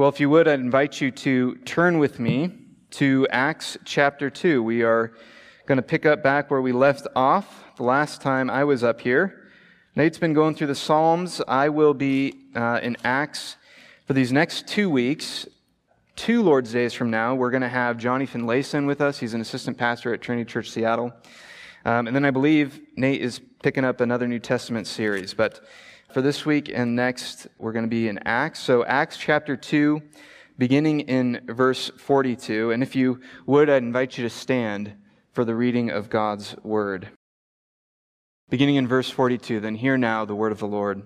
Well, if you would, I'd invite you to turn with me to Acts chapter 2. We are going to pick up back where we left off the last time I was up here. Nate's been going through the Psalms. I will be uh, in Acts for these next two weeks. Two Lord's Days from now, we're going to have Johnny Finlayson with us. He's an assistant pastor at Trinity Church Seattle. Um, and then I believe Nate is picking up another New Testament series. But for this week and next, we're going to be in Acts. So, Acts chapter 2, beginning in verse 42. And if you would, I'd invite you to stand for the reading of God's word. Beginning in verse 42, then hear now the word of the Lord.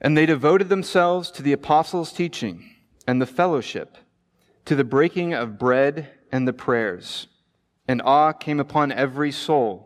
And they devoted themselves to the apostles' teaching and the fellowship, to the breaking of bread and the prayers. And awe came upon every soul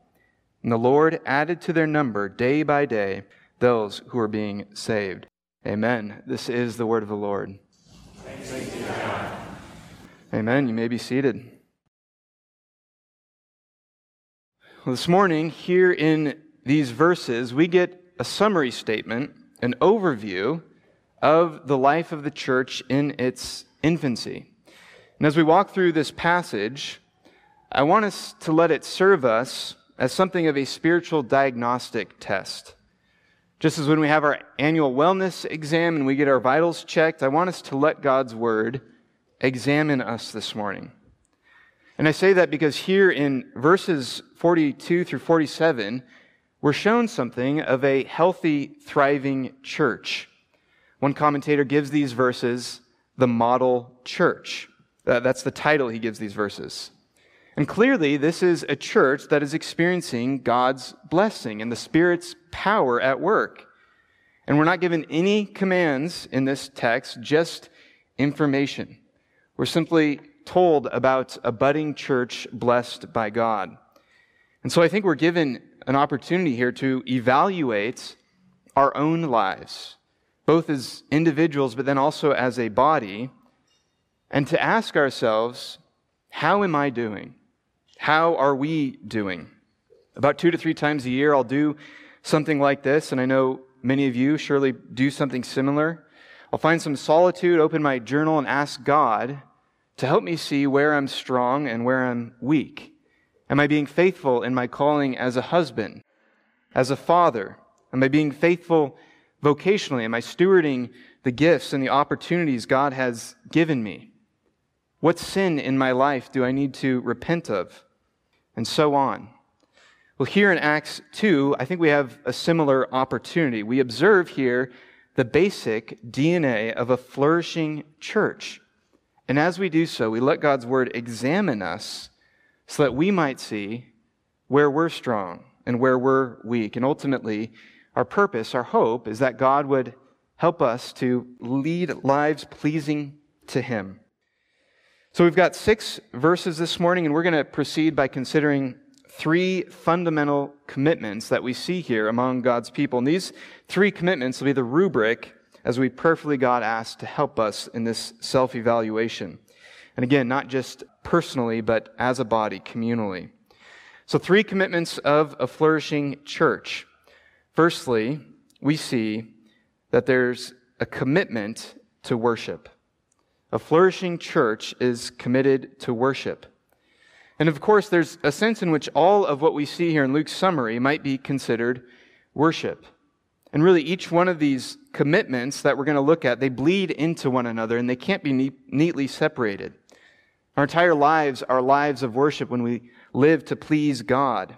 And the Lord added to their number day by day those who are being saved. Amen. This is the word of the Lord. Amen. You may be seated. Well, this morning, here in these verses, we get a summary statement, an overview of the life of the church in its infancy. And as we walk through this passage, I want us to let it serve us as something of a spiritual diagnostic test. Just as when we have our annual wellness exam and we get our vitals checked, I want us to let God's word examine us this morning. And I say that because here in verses 42 through 47, we're shown something of a healthy, thriving church. One commentator gives these verses the model church. That's the title he gives these verses. And clearly, this is a church that is experiencing God's blessing and the Spirit's power at work. And we're not given any commands in this text, just information. We're simply told about a budding church blessed by God. And so I think we're given an opportunity here to evaluate our own lives, both as individuals, but then also as a body, and to ask ourselves, how am I doing? How are we doing? About two to three times a year, I'll do something like this, and I know many of you surely do something similar. I'll find some solitude, open my journal, and ask God to help me see where I'm strong and where I'm weak. Am I being faithful in my calling as a husband, as a father? Am I being faithful vocationally? Am I stewarding the gifts and the opportunities God has given me? What sin in my life do I need to repent of? And so on. Well, here in Acts 2, I think we have a similar opportunity. We observe here the basic DNA of a flourishing church. And as we do so, we let God's word examine us so that we might see where we're strong and where we're weak. And ultimately, our purpose, our hope, is that God would help us to lead lives pleasing to Him. So we've got six verses this morning, and we're going to proceed by considering three fundamental commitments that we see here among God's people. And these three commitments will be the rubric as we prayerfully God asks to help us in this self evaluation. And again, not just personally, but as a body, communally. So, three commitments of a flourishing church. Firstly, we see that there's a commitment to worship. A flourishing church is committed to worship. And of course, there's a sense in which all of what we see here in Luke's summary might be considered worship. And really, each one of these commitments that we're going to look at, they bleed into one another and they can't be neat, neatly separated. Our entire lives are lives of worship when we live to please God,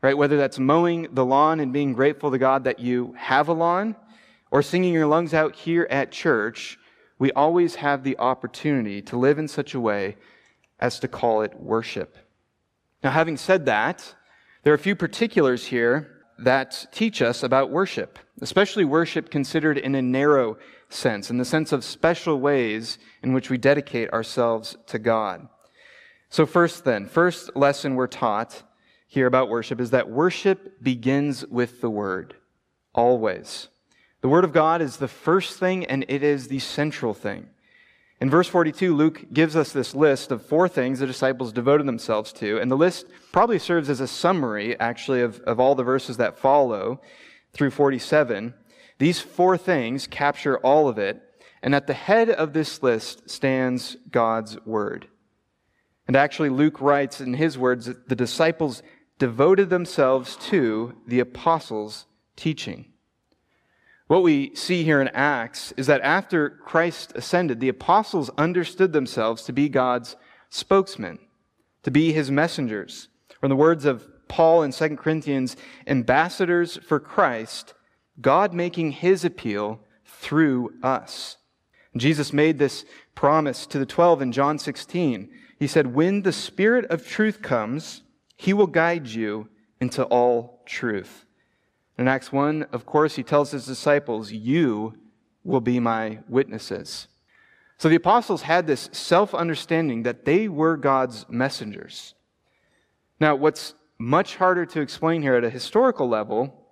right? Whether that's mowing the lawn and being grateful to God that you have a lawn, or singing your lungs out here at church, we always have the opportunity to live in such a way as to call it worship. Now, having said that, there are a few particulars here that teach us about worship, especially worship considered in a narrow sense, in the sense of special ways in which we dedicate ourselves to God. So, first, then, first lesson we're taught here about worship is that worship begins with the Word, always. The Word of God is the first thing and it is the central thing. In verse 42, Luke gives us this list of four things the disciples devoted themselves to, and the list probably serves as a summary, actually, of, of all the verses that follow through 47. These four things capture all of it, and at the head of this list stands God's Word. And actually, Luke writes in his words that the disciples devoted themselves to the apostles' teaching. What we see here in Acts is that after Christ ascended, the apostles understood themselves to be God's spokesmen, to be his messengers. Or in the words of Paul in 2 Corinthians, ambassadors for Christ, God making his appeal through us. Jesus made this promise to the 12 in John 16. He said, When the Spirit of truth comes, he will guide you into all truth. In Acts 1, of course, he tells his disciples, You will be my witnesses. So the apostles had this self understanding that they were God's messengers. Now, what's much harder to explain here at a historical level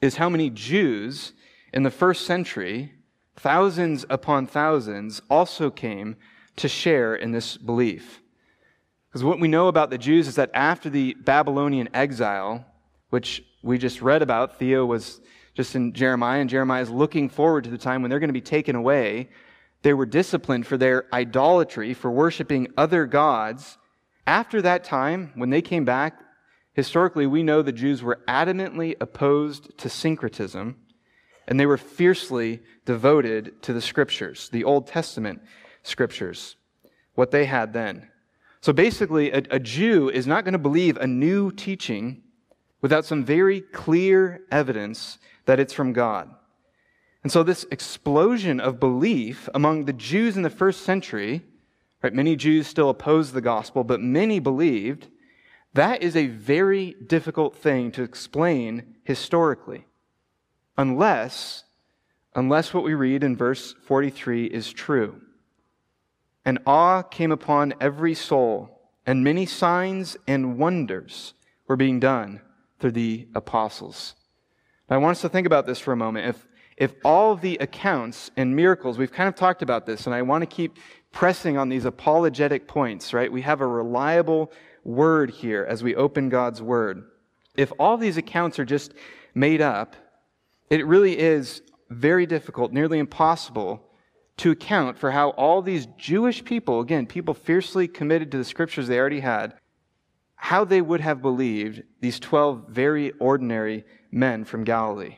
is how many Jews in the first century, thousands upon thousands, also came to share in this belief. Because what we know about the Jews is that after the Babylonian exile, which we just read about. Theo was just in Jeremiah, and Jeremiah is looking forward to the time when they're going to be taken away. They were disciplined for their idolatry, for worshiping other gods. After that time, when they came back, historically, we know the Jews were adamantly opposed to syncretism, and they were fiercely devoted to the scriptures, the Old Testament scriptures, what they had then. So basically, a, a Jew is not going to believe a new teaching without some very clear evidence that it's from God. And so, this explosion of belief among the Jews in the first century, right, many Jews still opposed the gospel, but many believed, that is a very difficult thing to explain historically. Unless, unless what we read in verse 43 is true. And awe came upon every soul, and many signs and wonders were being done through the apostles. Now, I want us to think about this for a moment. If, if all the accounts and miracles, we've kind of talked about this, and I want to keep pressing on these apologetic points, right? We have a reliable word here as we open God's word. If all these accounts are just made up, it really is very difficult, nearly impossible, to account for how all these Jewish people, again, people fiercely committed to the scriptures they already had, how they would have believed these 12 very ordinary men from Galilee.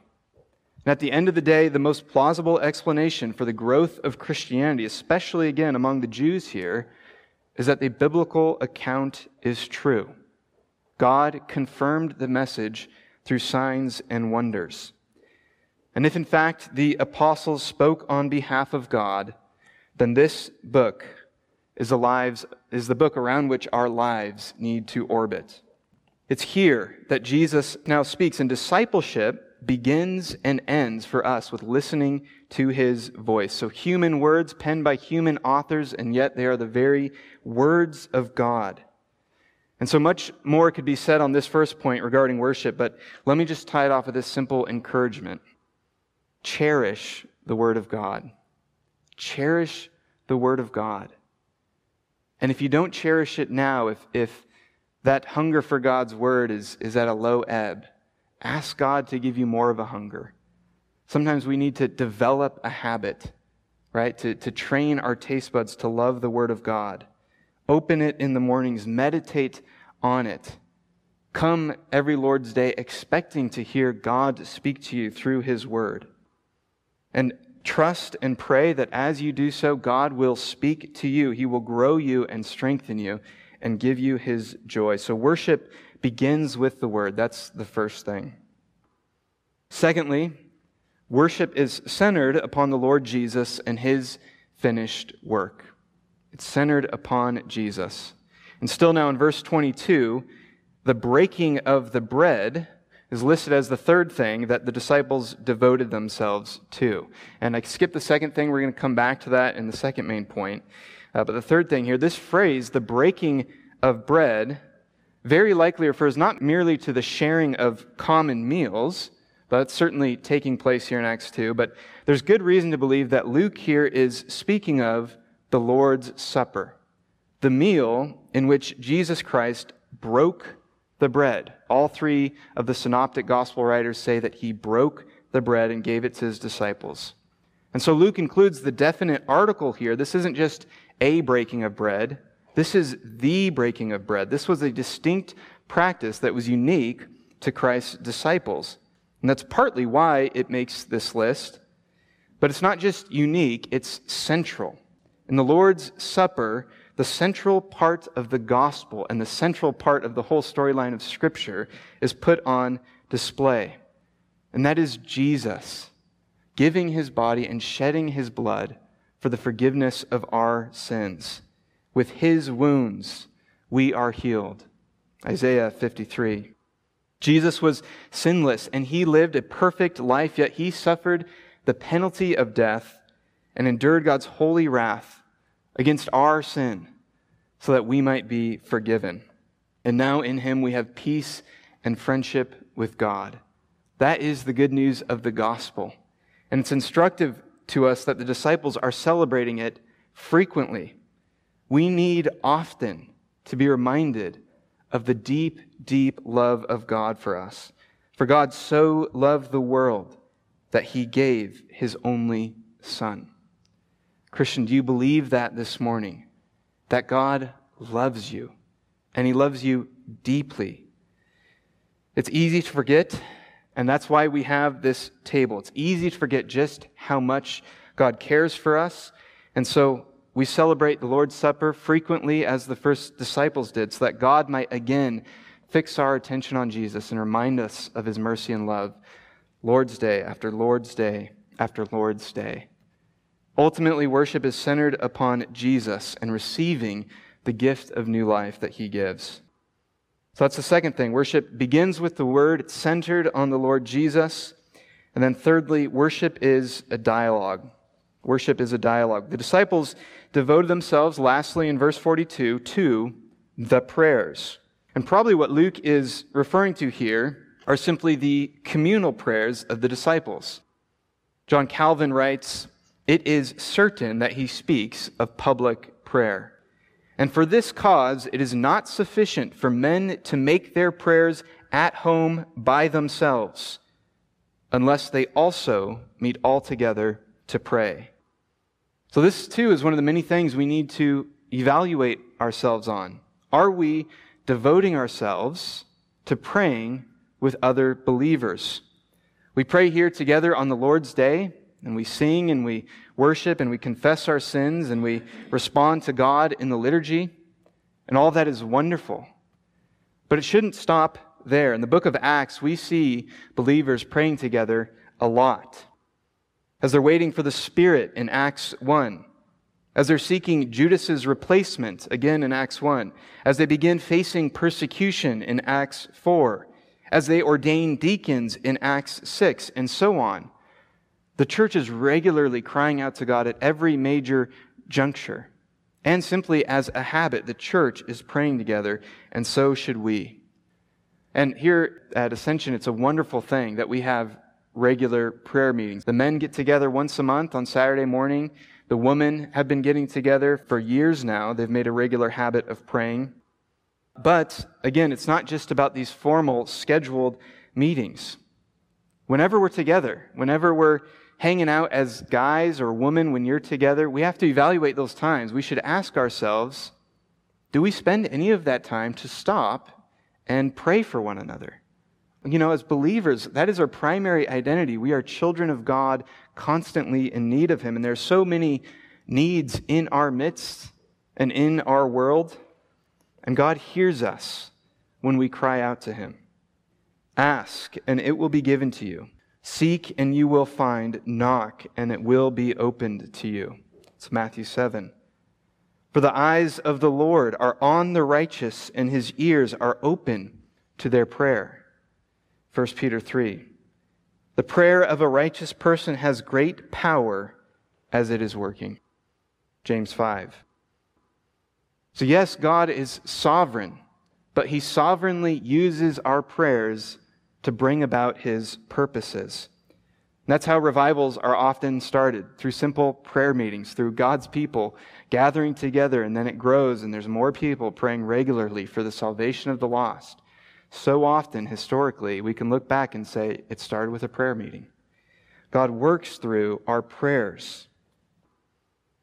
And at the end of the day, the most plausible explanation for the growth of Christianity, especially again among the Jews here, is that the biblical account is true. God confirmed the message through signs and wonders. And if in fact the apostles spoke on behalf of God, then this book is the, lives, is the book around which our lives need to orbit. It's here that Jesus now speaks, and discipleship begins and ends for us with listening to his voice. So, human words penned by human authors, and yet they are the very words of God. And so much more could be said on this first point regarding worship, but let me just tie it off with this simple encouragement. Cherish the Word of God. Cherish the Word of God. And if you don't cherish it now, if, if that hunger for God's word is, is at a low ebb, ask God to give you more of a hunger. Sometimes we need to develop a habit, right? To, to train our taste buds to love the word of God. Open it in the mornings, meditate on it. Come every Lord's Day expecting to hear God speak to you through his word. And Trust and pray that as you do so, God will speak to you. He will grow you and strengthen you and give you his joy. So worship begins with the word. That's the first thing. Secondly, worship is centered upon the Lord Jesus and his finished work. It's centered upon Jesus. And still now in verse 22, the breaking of the bread is listed as the third thing that the disciples devoted themselves to. And I skip the second thing. We're going to come back to that in the second main point. Uh, but the third thing here, this phrase, the breaking of bread, very likely refers not merely to the sharing of common meals, that's certainly taking place here in Acts 2, but there's good reason to believe that Luke here is speaking of the Lord's Supper, the meal in which Jesus Christ broke the bread. All three of the synoptic gospel writers say that he broke the bread and gave it to his disciples. And so Luke includes the definite article here. This isn't just a breaking of bread. This is the breaking of bread. This was a distinct practice that was unique to Christ's disciples. And that's partly why it makes this list. But it's not just unique, it's central. In the Lord's Supper, the central part of the gospel and the central part of the whole storyline of Scripture is put on display. And that is Jesus giving his body and shedding his blood for the forgiveness of our sins. With his wounds, we are healed. Isaiah 53. Jesus was sinless and he lived a perfect life, yet he suffered the penalty of death and endured God's holy wrath against our sin so that we might be forgiven. And now in him we have peace and friendship with God. That is the good news of the gospel. And it's instructive to us that the disciples are celebrating it frequently. We need often to be reminded of the deep, deep love of God for us. For God so loved the world that he gave his only Son. Christian, do you believe that this morning? That God loves you, and he loves you deeply. It's easy to forget, and that's why we have this table. It's easy to forget just how much God cares for us. And so we celebrate the Lord's Supper frequently as the first disciples did, so that God might again fix our attention on Jesus and remind us of his mercy and love, Lord's Day after Lord's Day after Lord's Day. Ultimately, worship is centered upon Jesus and receiving the gift of new life that he gives. So that's the second thing. Worship begins with the word, it's centered on the Lord Jesus. And then thirdly, worship is a dialogue. Worship is a dialogue. The disciples devoted themselves, lastly, in verse 42, to the prayers. And probably what Luke is referring to here are simply the communal prayers of the disciples. John Calvin writes, It is certain that he speaks of public prayer. And for this cause, it is not sufficient for men to make their prayers at home by themselves, unless they also meet all together to pray. So, this too is one of the many things we need to evaluate ourselves on. Are we devoting ourselves to praying with other believers? We pray here together on the Lord's Day, and we sing and we worship and we confess our sins and we respond to God in the liturgy. And all that is wonderful. But it shouldn't stop there. In the book of Acts, we see believers praying together a lot as they're waiting for the Spirit in Acts 1, as they're seeking Judas's replacement again in Acts 1, as they begin facing persecution in Acts 4, as they ordain deacons in Acts 6, and so on. The church is regularly crying out to God at every major juncture. And simply as a habit, the church is praying together, and so should we. And here at Ascension, it's a wonderful thing that we have regular prayer meetings. The men get together once a month on Saturday morning. The women have been getting together for years now. They've made a regular habit of praying. But again, it's not just about these formal, scheduled meetings. Whenever we're together, whenever we're hanging out as guys or women, when you're together, we have to evaluate those times. We should ask ourselves do we spend any of that time to stop and pray for one another? You know, as believers, that is our primary identity. We are children of God, constantly in need of Him. And there's so many needs in our midst and in our world. And God hears us when we cry out to Him. Ask, and it will be given to you. Seek, and you will find. Knock, and it will be opened to you. It's Matthew 7. For the eyes of the Lord are on the righteous, and his ears are open to their prayer. 1 Peter 3. The prayer of a righteous person has great power as it is working. James 5. So, yes, God is sovereign, but he sovereignly uses our prayers to bring about his purposes. And that's how revivals are often started through simple prayer meetings, through God's people gathering together, and then it grows, and there's more people praying regularly for the salvation of the lost. So often, historically, we can look back and say it started with a prayer meeting. God works through our prayers.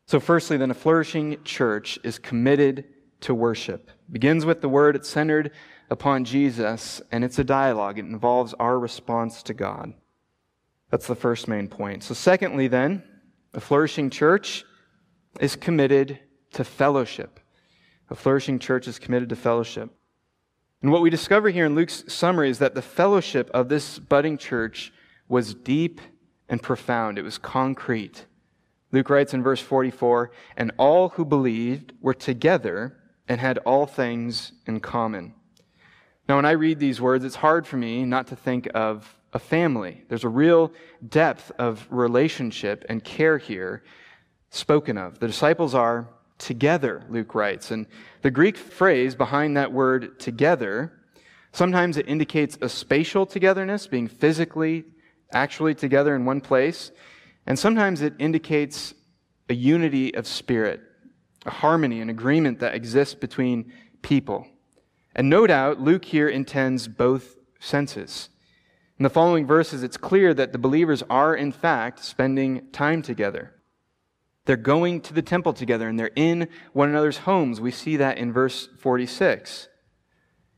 So, firstly, then, a flourishing church is committed to worship. It begins with the word, it's centered upon Jesus, and it's a dialogue. It involves our response to God. That's the first main point. So, secondly, then, a flourishing church is committed to fellowship. A flourishing church is committed to fellowship. And what we discover here in Luke's summary is that the fellowship of this budding church was deep and profound, it was concrete. Luke writes in verse 44 And all who believed were together and had all things in common. Now, when I read these words, it's hard for me not to think of a family. There's a real depth of relationship and care here spoken of. The disciples are together, Luke writes. And the Greek phrase behind that word together, sometimes it indicates a spatial togetherness, being physically, actually together in one place. And sometimes it indicates a unity of spirit, a harmony, an agreement that exists between people. And no doubt, Luke here intends both senses. In the following verses, it's clear that the believers are, in fact, spending time together. They're going to the temple together and they're in one another's homes. We see that in verse 46.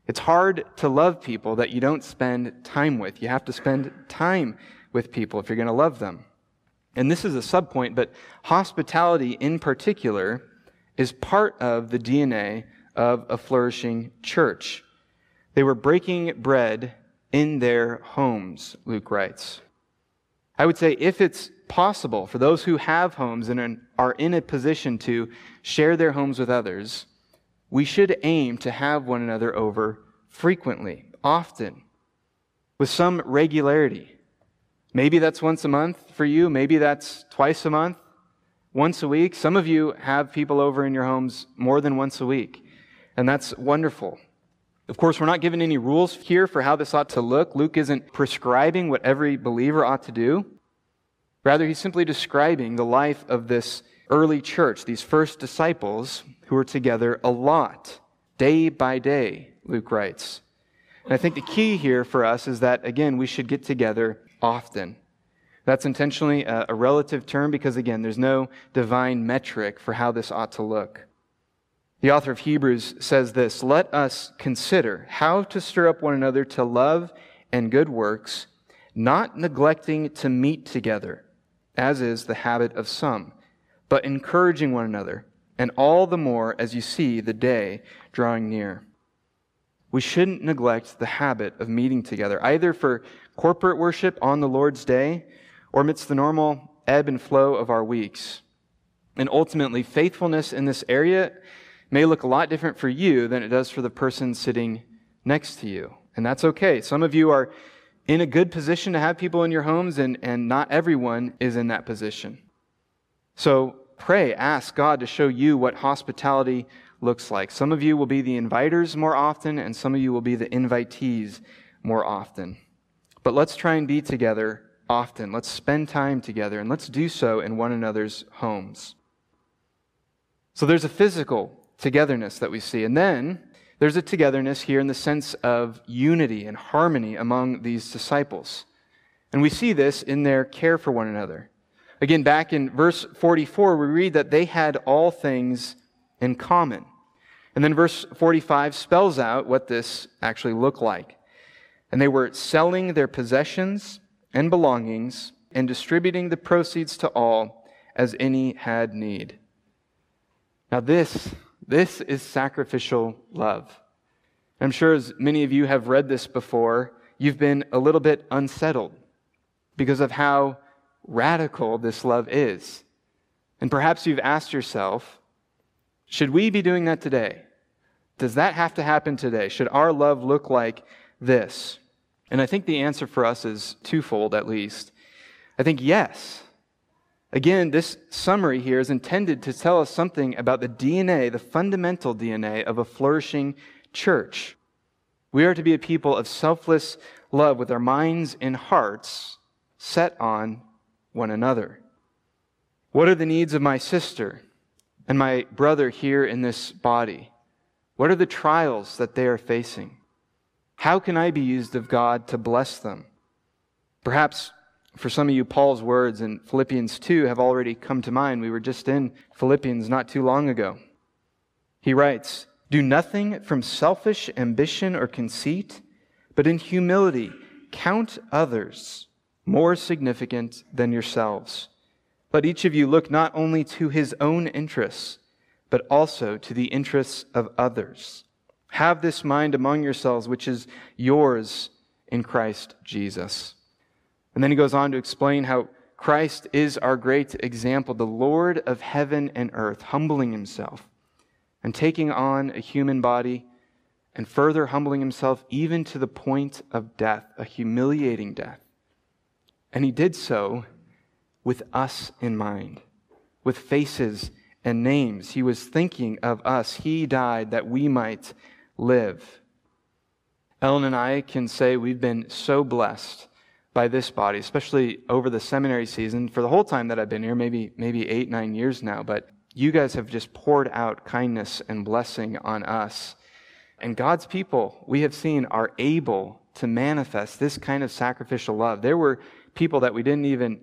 It's hard to love people that you don't spend time with. You have to spend time with people if you're going to love them. And this is a subpoint, but hospitality in particular is part of the DNA of a flourishing church. They were breaking bread in their homes, Luke writes. I would say if it's possible for those who have homes and are in a position to share their homes with others, we should aim to have one another over frequently, often, with some regularity. Maybe that's once a month for you, maybe that's twice a month, once a week. Some of you have people over in your homes more than once a week, and that's wonderful. Of course, we're not given any rules here for how this ought to look. Luke isn't prescribing what every believer ought to do. Rather, he's simply describing the life of this early church, these first disciples who were together a lot, day by day, Luke writes. And I think the key here for us is that, again, we should get together often. That's intentionally a, relative term because, again, there's no divine metric for how this ought to look. The author of Hebrews says this Let us consider how to stir up one another to love and good works, not neglecting to meet together, as is the habit of some, but encouraging one another, and all the more as you see the day drawing near. We shouldn't neglect the habit of meeting together, either for corporate worship on the Lord's day or amidst the normal ebb and flow of our weeks. And ultimately, faithfulness in this area may look a lot different for you than it does for the person sitting next to you. And that's okay. Some of you are in a good position to have people in your homes, and, and not everyone is in that position. So pray, ask God to show you what hospitality looks like. Some of you will be the inviters more often, and some of you will be the invitees more often. But let's try and be together often. Let's spend time together, and let's do so in one another's homes. So there's a physical togetherness that we see. And then there's a togetherness here in the sense of unity and harmony among these disciples. And we see this in their care for one another. Again, back in verse 44, we read that they had all things in common. And then verse 45 spells out what this actually looked like. And they were selling their possessions and belongings and distributing the proceeds to all as any had need. Now, this this is sacrificial love. I'm sure as many of you have read this before, you've been a little bit unsettled because of how radical this love is. And perhaps you've asked yourself, should we be doing that today? Does that have to happen today? Should our love look like this? And I think the answer for us is twofold at least. I think yes. Again, this summary here is intended to tell us something about the DNA, the fundamental DNA of a flourishing church. We are to be a people of selfless love with our minds and hearts set on one another. What are the needs of my sister and my brother here in this body? What are the trials that they are facing? How can I be used of God to bless them? Perhaps for some of you, Paul's words in Philippians 2 have already come to mind. We were just in Philippians not too long ago. He writes, Do nothing from selfish ambition or conceit, but in humility count others more significant than yourselves. Let each of you look not only to his own interests, but also to the interests of others. Have this mind among yourselves, which is yours in Christ Jesus. And then he goes on to explain how Christ is our great example, the Lord of heaven and earth, humbling himself and taking on a human body and further humbling himself even to the point of death, a humiliating death. And he did so with us in mind, with faces and names. He was thinking of us. He died that we might live. Ellen and I can say we've been so blessed by this body, especially over the seminary season, for the whole time that I've been here, maybe, maybe eight, nine years now, but you guys have just poured out kindness and blessing on us. And God's people, we have seen, are able to manifest this kind of sacrificial love. There were people that we didn't even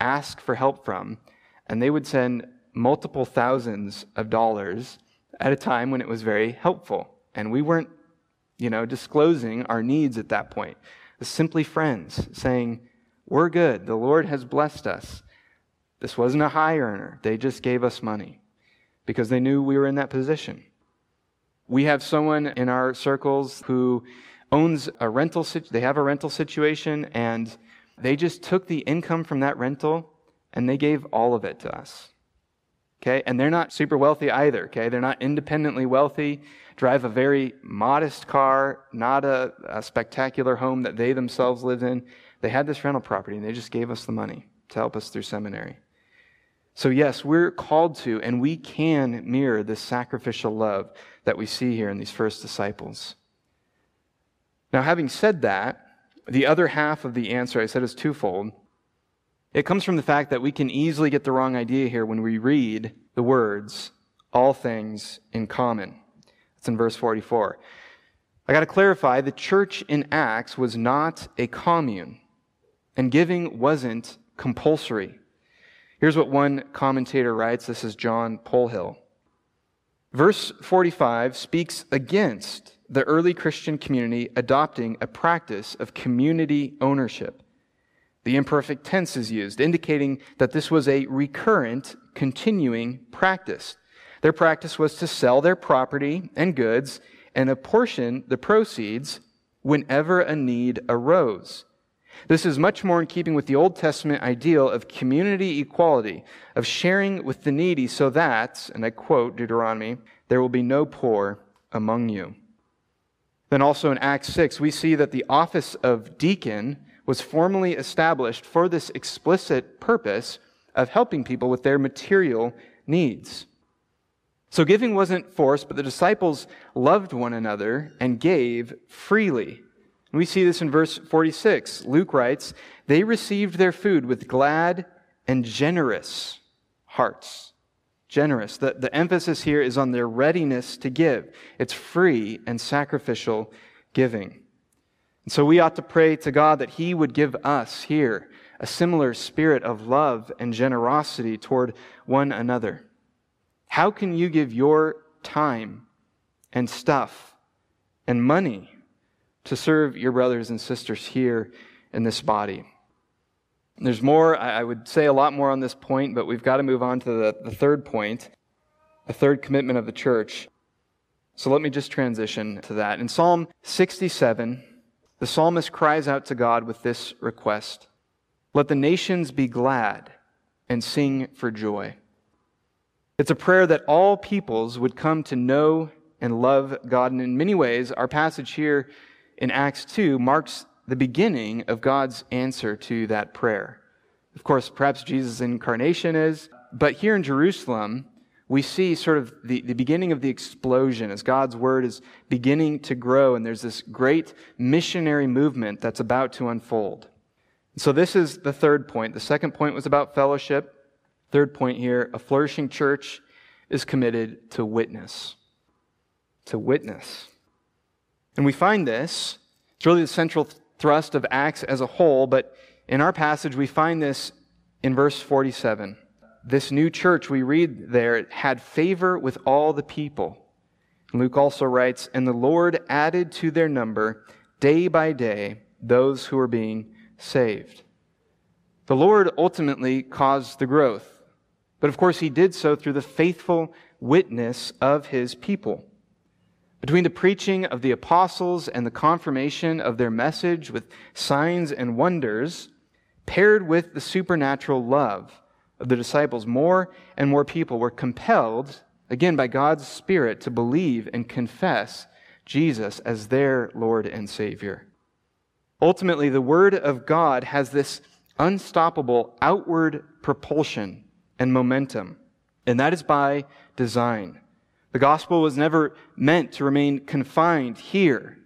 ask for help from, and they would send multiple thousands of dollars at a time when it was very helpful. And we weren't, you know, disclosing our needs at that point simply friends saying, We're good. The Lord has blessed us. This wasn't a high earner. They just gave us money because they knew we were in that position. We have someone in our circles who owns a rental, they have a rental situation, and they just took the income from that rental and they gave all of it to us. Okay? And they're not super wealthy either. Okay? They're not independently wealthy drive a very modest car, not a, a spectacular home that they themselves lived in. They had this rental property and they just gave us the money to help us through seminary. So, yes, we're called to and we can mirror this sacrificial love that we see here in these first disciples. Now, having said that, the other half of the answer I said is twofold. It comes from the fact that we can easily get the wrong idea here when we read the words, all things in common. It's in verse 44. I got to clarify the church in Acts was not a commune, and giving wasn't compulsory. Here's what one commentator writes this is John Polhill. Verse 45 speaks against the early Christian community adopting a practice of community ownership. The imperfect tense is used, indicating that this was a recurrent, continuing practice. Their practice was to sell their property and goods and apportion the proceeds whenever a need arose. This is much more in keeping with the Old Testament ideal of community equality, of sharing with the needy, so that, and I quote Deuteronomy, there will be no poor among you. Then also in Acts 6, we see that the office of deacon was formally established for this explicit purpose of helping people with their material needs. So giving wasn't forced, but the disciples loved one another and gave freely. We see this in verse 46. Luke writes, They received their food with glad and generous hearts. Generous. The, the emphasis here is on their readiness to give. It's free and sacrificial giving. And so we ought to pray to God that He would give us here a similar spirit of love and generosity toward one another. How can you give your time and stuff and money to serve your brothers and sisters here in this body? There's more, I would say a lot more on this point, but we've got to move on to the, the third point, the third commitment of the church. So let me just transition to that. In Psalm 67, the psalmist cries out to God with this request Let the nations be glad and sing for joy. It's a prayer that all peoples would come to know and love God. And in many ways, our passage here in Acts 2 marks the beginning of God's answer to that prayer. Of course, perhaps Jesus' incarnation is, but here in Jerusalem, we see sort of the, the beginning of the explosion as God's word is beginning to grow, and there's this great missionary movement that's about to unfold. So, this is the third point. The second point was about fellowship. Third point here a flourishing church is committed to witness. To witness. And we find this, it's really the central thrust of Acts as a whole, but in our passage, we find this in verse 47 this new church we read there had favor with all the people. Luke also writes, And the Lord added to their number day by day those who were being saved. The Lord ultimately caused the growth, but of course he did so through the faithful witness of his people. Between the preaching of the apostles and the confirmation of their message with signs and wonders, paired with the supernatural love, of the disciples, more and more people were compelled, again by God's Spirit, to believe and confess Jesus as their Lord and Savior. Ultimately, the Word of God has this unstoppable outward propulsion and momentum, and that is by design. The gospel was never meant to remain confined here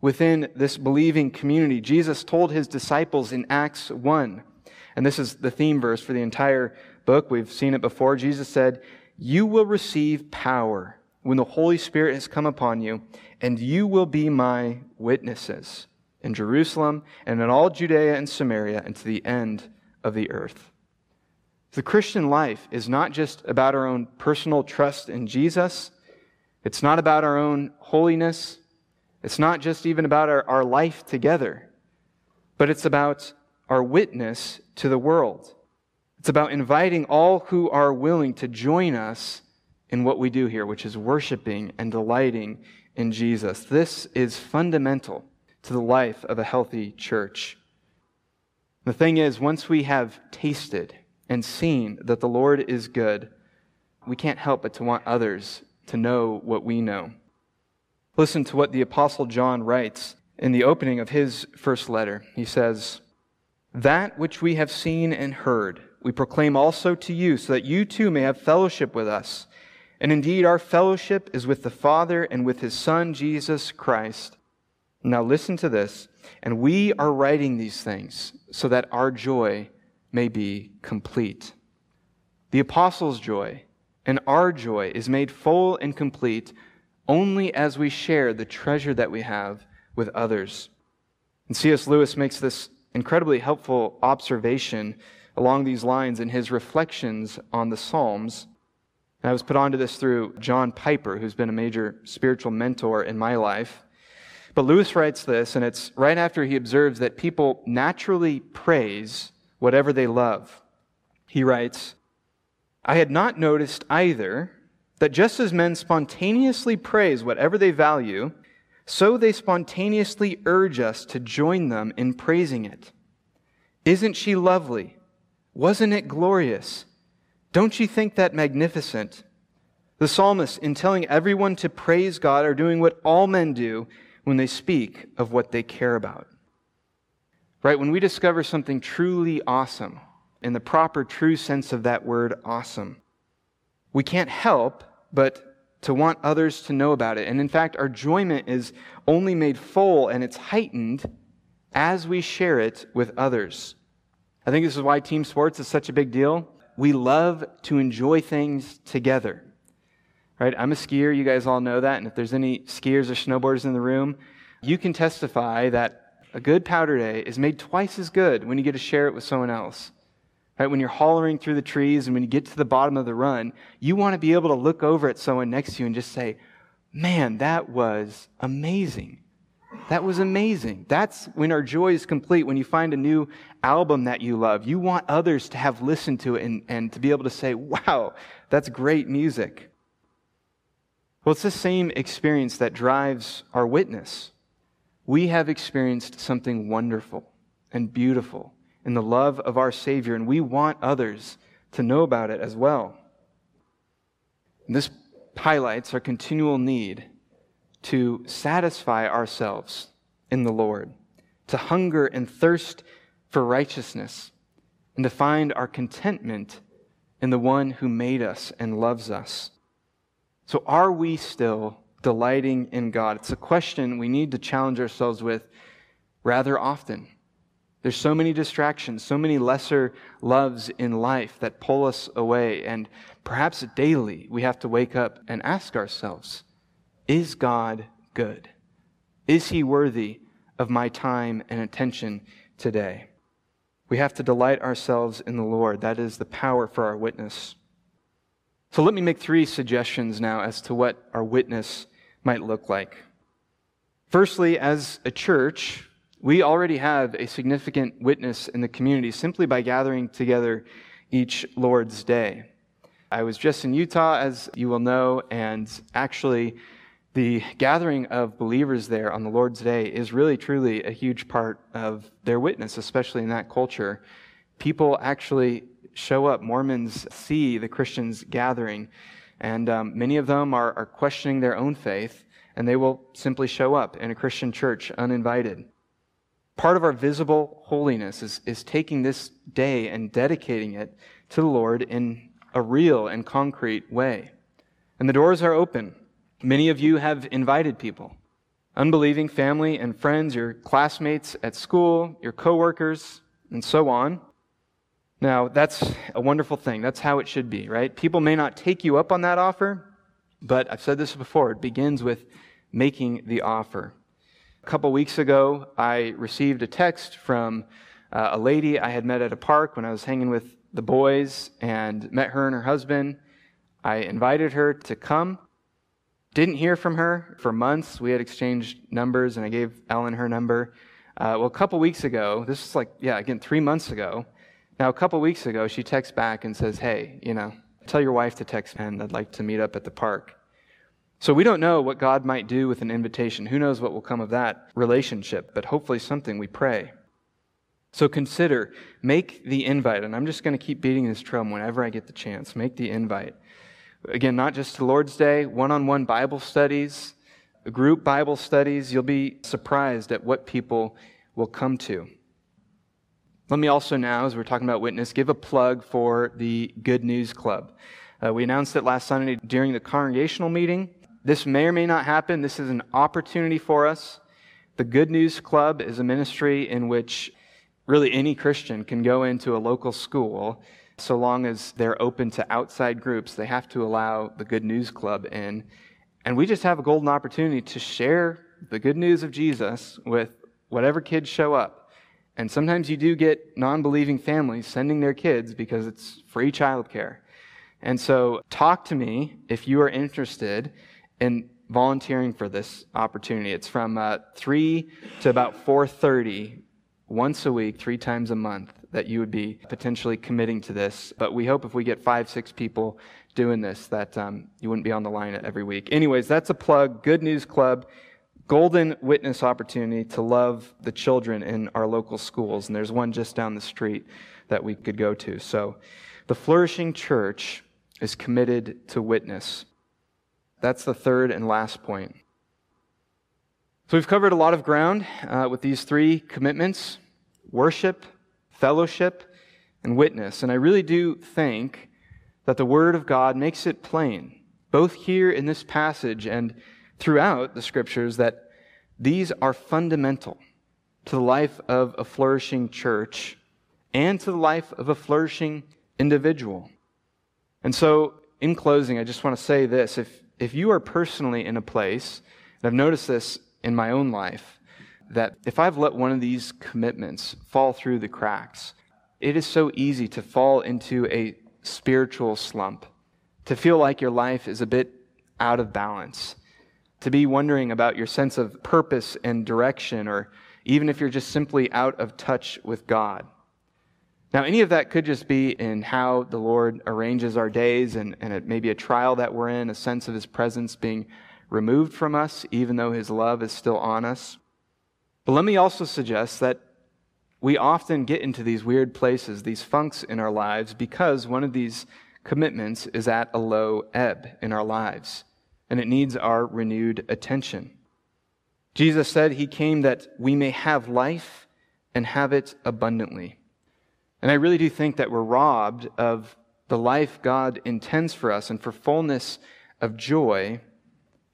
within this believing community. Jesus told his disciples in Acts 1 and this is the theme verse for the entire book. We've seen it before. Jesus said, You will receive power when the Holy Spirit has come upon you, and you will be my witnesses in Jerusalem and in all Judea and Samaria and to the end of the earth. The Christian life is not just about our own personal trust in Jesus. It's not about our own holiness. It's not just even about our, our life together, but it's about our witness to the world. It's about inviting all who are willing to join us in what we do here, which is worshiping and delighting in Jesus. This is fundamental to the life of a healthy church. The thing is, once we have tasted and seen that the Lord is good, we can't help but to want others to know what we know. Listen to what the Apostle John writes in the opening of his first letter. He says, that which we have seen and heard, we proclaim also to you, so that you too may have fellowship with us. And indeed, our fellowship is with the Father and with his Son, Jesus Christ. Now listen to this. And we are writing these things so that our joy may be complete. The apostles' joy and our joy is made full and complete only as we share the treasure that we have with others. And C.S. Lewis makes this incredibly helpful observation along these lines in his reflections on the Psalms. And I was put onto this through John Piper, who's been a major spiritual mentor in my life. But Lewis writes this, and it's right after he observes that people naturally praise whatever they love. He writes, I had not noticed either that just as men spontaneously praise whatever they value, so they spontaneously urge us to join them in praising it. Isn't she lovely? Wasn't it glorious? Don't you think that magnificent? The psalmists, in telling everyone to praise God, are doing what all men do when they speak of what they care about. Right? When we discover something truly awesome, in the proper, true sense of that word, awesome, we can't help but to want others to know about it. And in fact, our enjoyment is only made full and it's heightened as we share it with others. I think this is why team sports is such a big deal. We love to enjoy things together. Right? I'm a skier, you guys all know that. And if there's any skiers or snowboarders in the room, you can testify that a good powder day is made twice as good when you get to share it with someone else. Right? When you're hollering through the trees and when you get to the bottom of the run, you want to be able to look over at someone next to you and just say, Man, that was amazing. That was amazing. That's when our joy is complete. When you find a new album that you love, you want others to have listened to it and, and to be able to say, wow, that's great music. Well, it's the same experience that drives our witness. We have experienced something wonderful and beautiful in the love of our Savior, and we want others to know about it as well. And this highlights our continual need to satisfy ourselves in the Lord, to hunger and thirst for righteousness, and to find our contentment in the one who made us and loves us. So, are we still delighting in God? It's a question we need to challenge ourselves with rather often. There's so many distractions, so many lesser loves in life that pull us away. And perhaps daily we have to wake up and ask ourselves Is God good? Is He worthy of my time and attention today? We have to delight ourselves in the Lord. That is the power for our witness. So let me make three suggestions now as to what our witness might look like. Firstly, as a church, we already have a significant witness in the community simply by gathering together each Lord's Day. I was just in Utah, as you will know, and actually, the gathering of believers there on the Lord's Day is really, truly a huge part of their witness, especially in that culture. People actually show up. Mormons see the Christians gathering, and um, many of them are, are questioning their own faith, and they will simply show up in a Christian church uninvited. Part of our visible holiness is, is taking this day and dedicating it to the Lord in a real and concrete way. And the doors are open. Many of you have invited people unbelieving family and friends, your classmates at school, your coworkers, and so on. Now, that's a wonderful thing. That's how it should be, right? People may not take you up on that offer, but I've said this before. It begins with making the offer. A couple weeks ago, I received a text from uh, a lady I had met at a park when I was hanging with the boys and met her and her husband. I invited her to come. Didn't hear from her for months. We had exchanged numbers, and I gave Ellen her number. Uh, well, a couple weeks ago, this is like, yeah, again, three months ago. Now, a couple weeks ago, she texts back and says, Hey, you know, tell your wife to text Penn. I'd like to meet up at the park. So we don't know what God might do with an invitation. Who knows what will come of that relationship, but hopefully something we pray. So consider, make the invite. And I'm just going to keep beating this drum whenever I get the chance. Make the invite. Again, not just to Lord's Day, one on one Bible studies, group Bible studies. You'll be surprised at what people will come to. Let me also now, as we're talking about witness, give a plug for the Good News Club. Uh, we announced it last Sunday during the congregational meeting. This may or may not happen. This is an opportunity for us. The Good News Club is a ministry in which really any Christian can go into a local school so long as they're open to outside groups. They have to allow the Good News Club in. And we just have a golden opportunity to share the good news of Jesus with whatever kids show up. And sometimes you do get non believing families sending their kids because it's free childcare. And so talk to me if you are interested in volunteering for this opportunity. It's from uh, 3 to about 4.30 once a week, three times a month, that you would be potentially committing to this. But we hope if we get five, six people doing this, that um, you wouldn't be on the line every week. Anyways, that's a plug. Good News Club, golden witness opportunity to love the children in our local schools. And there's one just down the street that we could go to. So the flourishing church is committed to witness. That's the third and last point. So we've covered a lot of ground uh, with these three commitments worship, fellowship, and witness. And I really do think that the Word of God makes it plain, both here in this passage and throughout the Scriptures, that these are fundamental to the life of a flourishing church and to the life of a flourishing individual. And so, in closing, I just want to say this. If, if you are personally in a place, and I've noticed this in my own life, that if I've let one of these commitments fall through the cracks, it is so easy to fall into a spiritual slump, to feel like your life is a bit out of balance, to be wondering about your sense of purpose and direction, or even if you're just simply out of touch with God. Now, any of that could just be in how the Lord arranges our days and, and it may be a trial that we're in, a sense of His presence being removed from us, even though His love is still on us. But let me also suggest that we often get into these weird places, these funks in our lives, because one of these commitments is at a low ebb in our lives, and it needs our renewed attention. Jesus said he came that we may have life and have it abundantly. And I really do think that we're robbed of the life God intends for us and for fullness of joy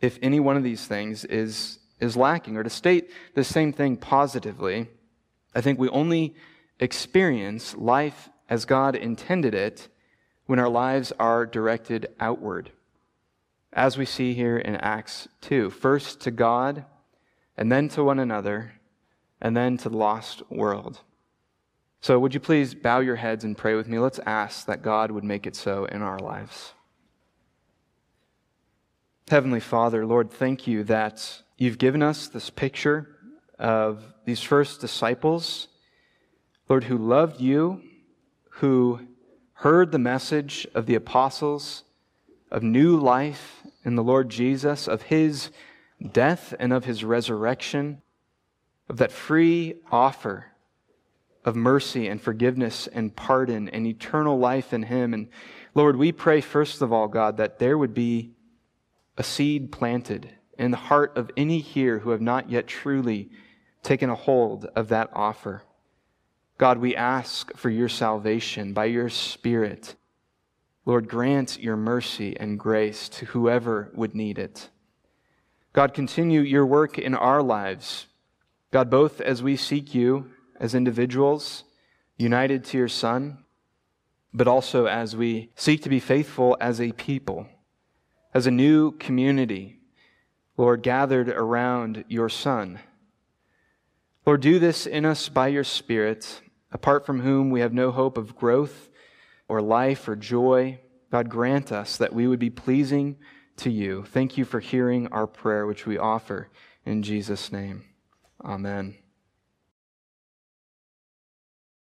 if any one of these things is, is lacking. Or to state the same thing positively, I think we only experience life as God intended it when our lives are directed outward. As we see here in Acts 2, first to God, and then to one another, and then to the lost world. So, would you please bow your heads and pray with me? Let's ask that God would make it so in our lives. Heavenly Father, Lord, thank you that you've given us this picture of these first disciples, Lord, who loved you, who heard the message of the apostles of new life in the Lord Jesus, of his death and of his resurrection, of that free offer of mercy and forgiveness and pardon and eternal life in him. And Lord, we pray, first of all, God, that there would be a seed planted in the heart of any here who have not yet truly taken a hold of that offer. God, we ask for your salvation by your Spirit. Lord, grant your mercy and grace to whoever would need it. God, continue your work in our lives. God, both as we seek you as individuals, united to your Son, but also as we seek to be faithful as a people, as a new community, Lord, gathered around your Son. Lord, do this in us by your Spirit, apart from whom we have no hope of growth or life or joy. God, grant us that we would be pleasing to you. Thank you for hearing our prayer, which we offer in Jesus' name. Amen.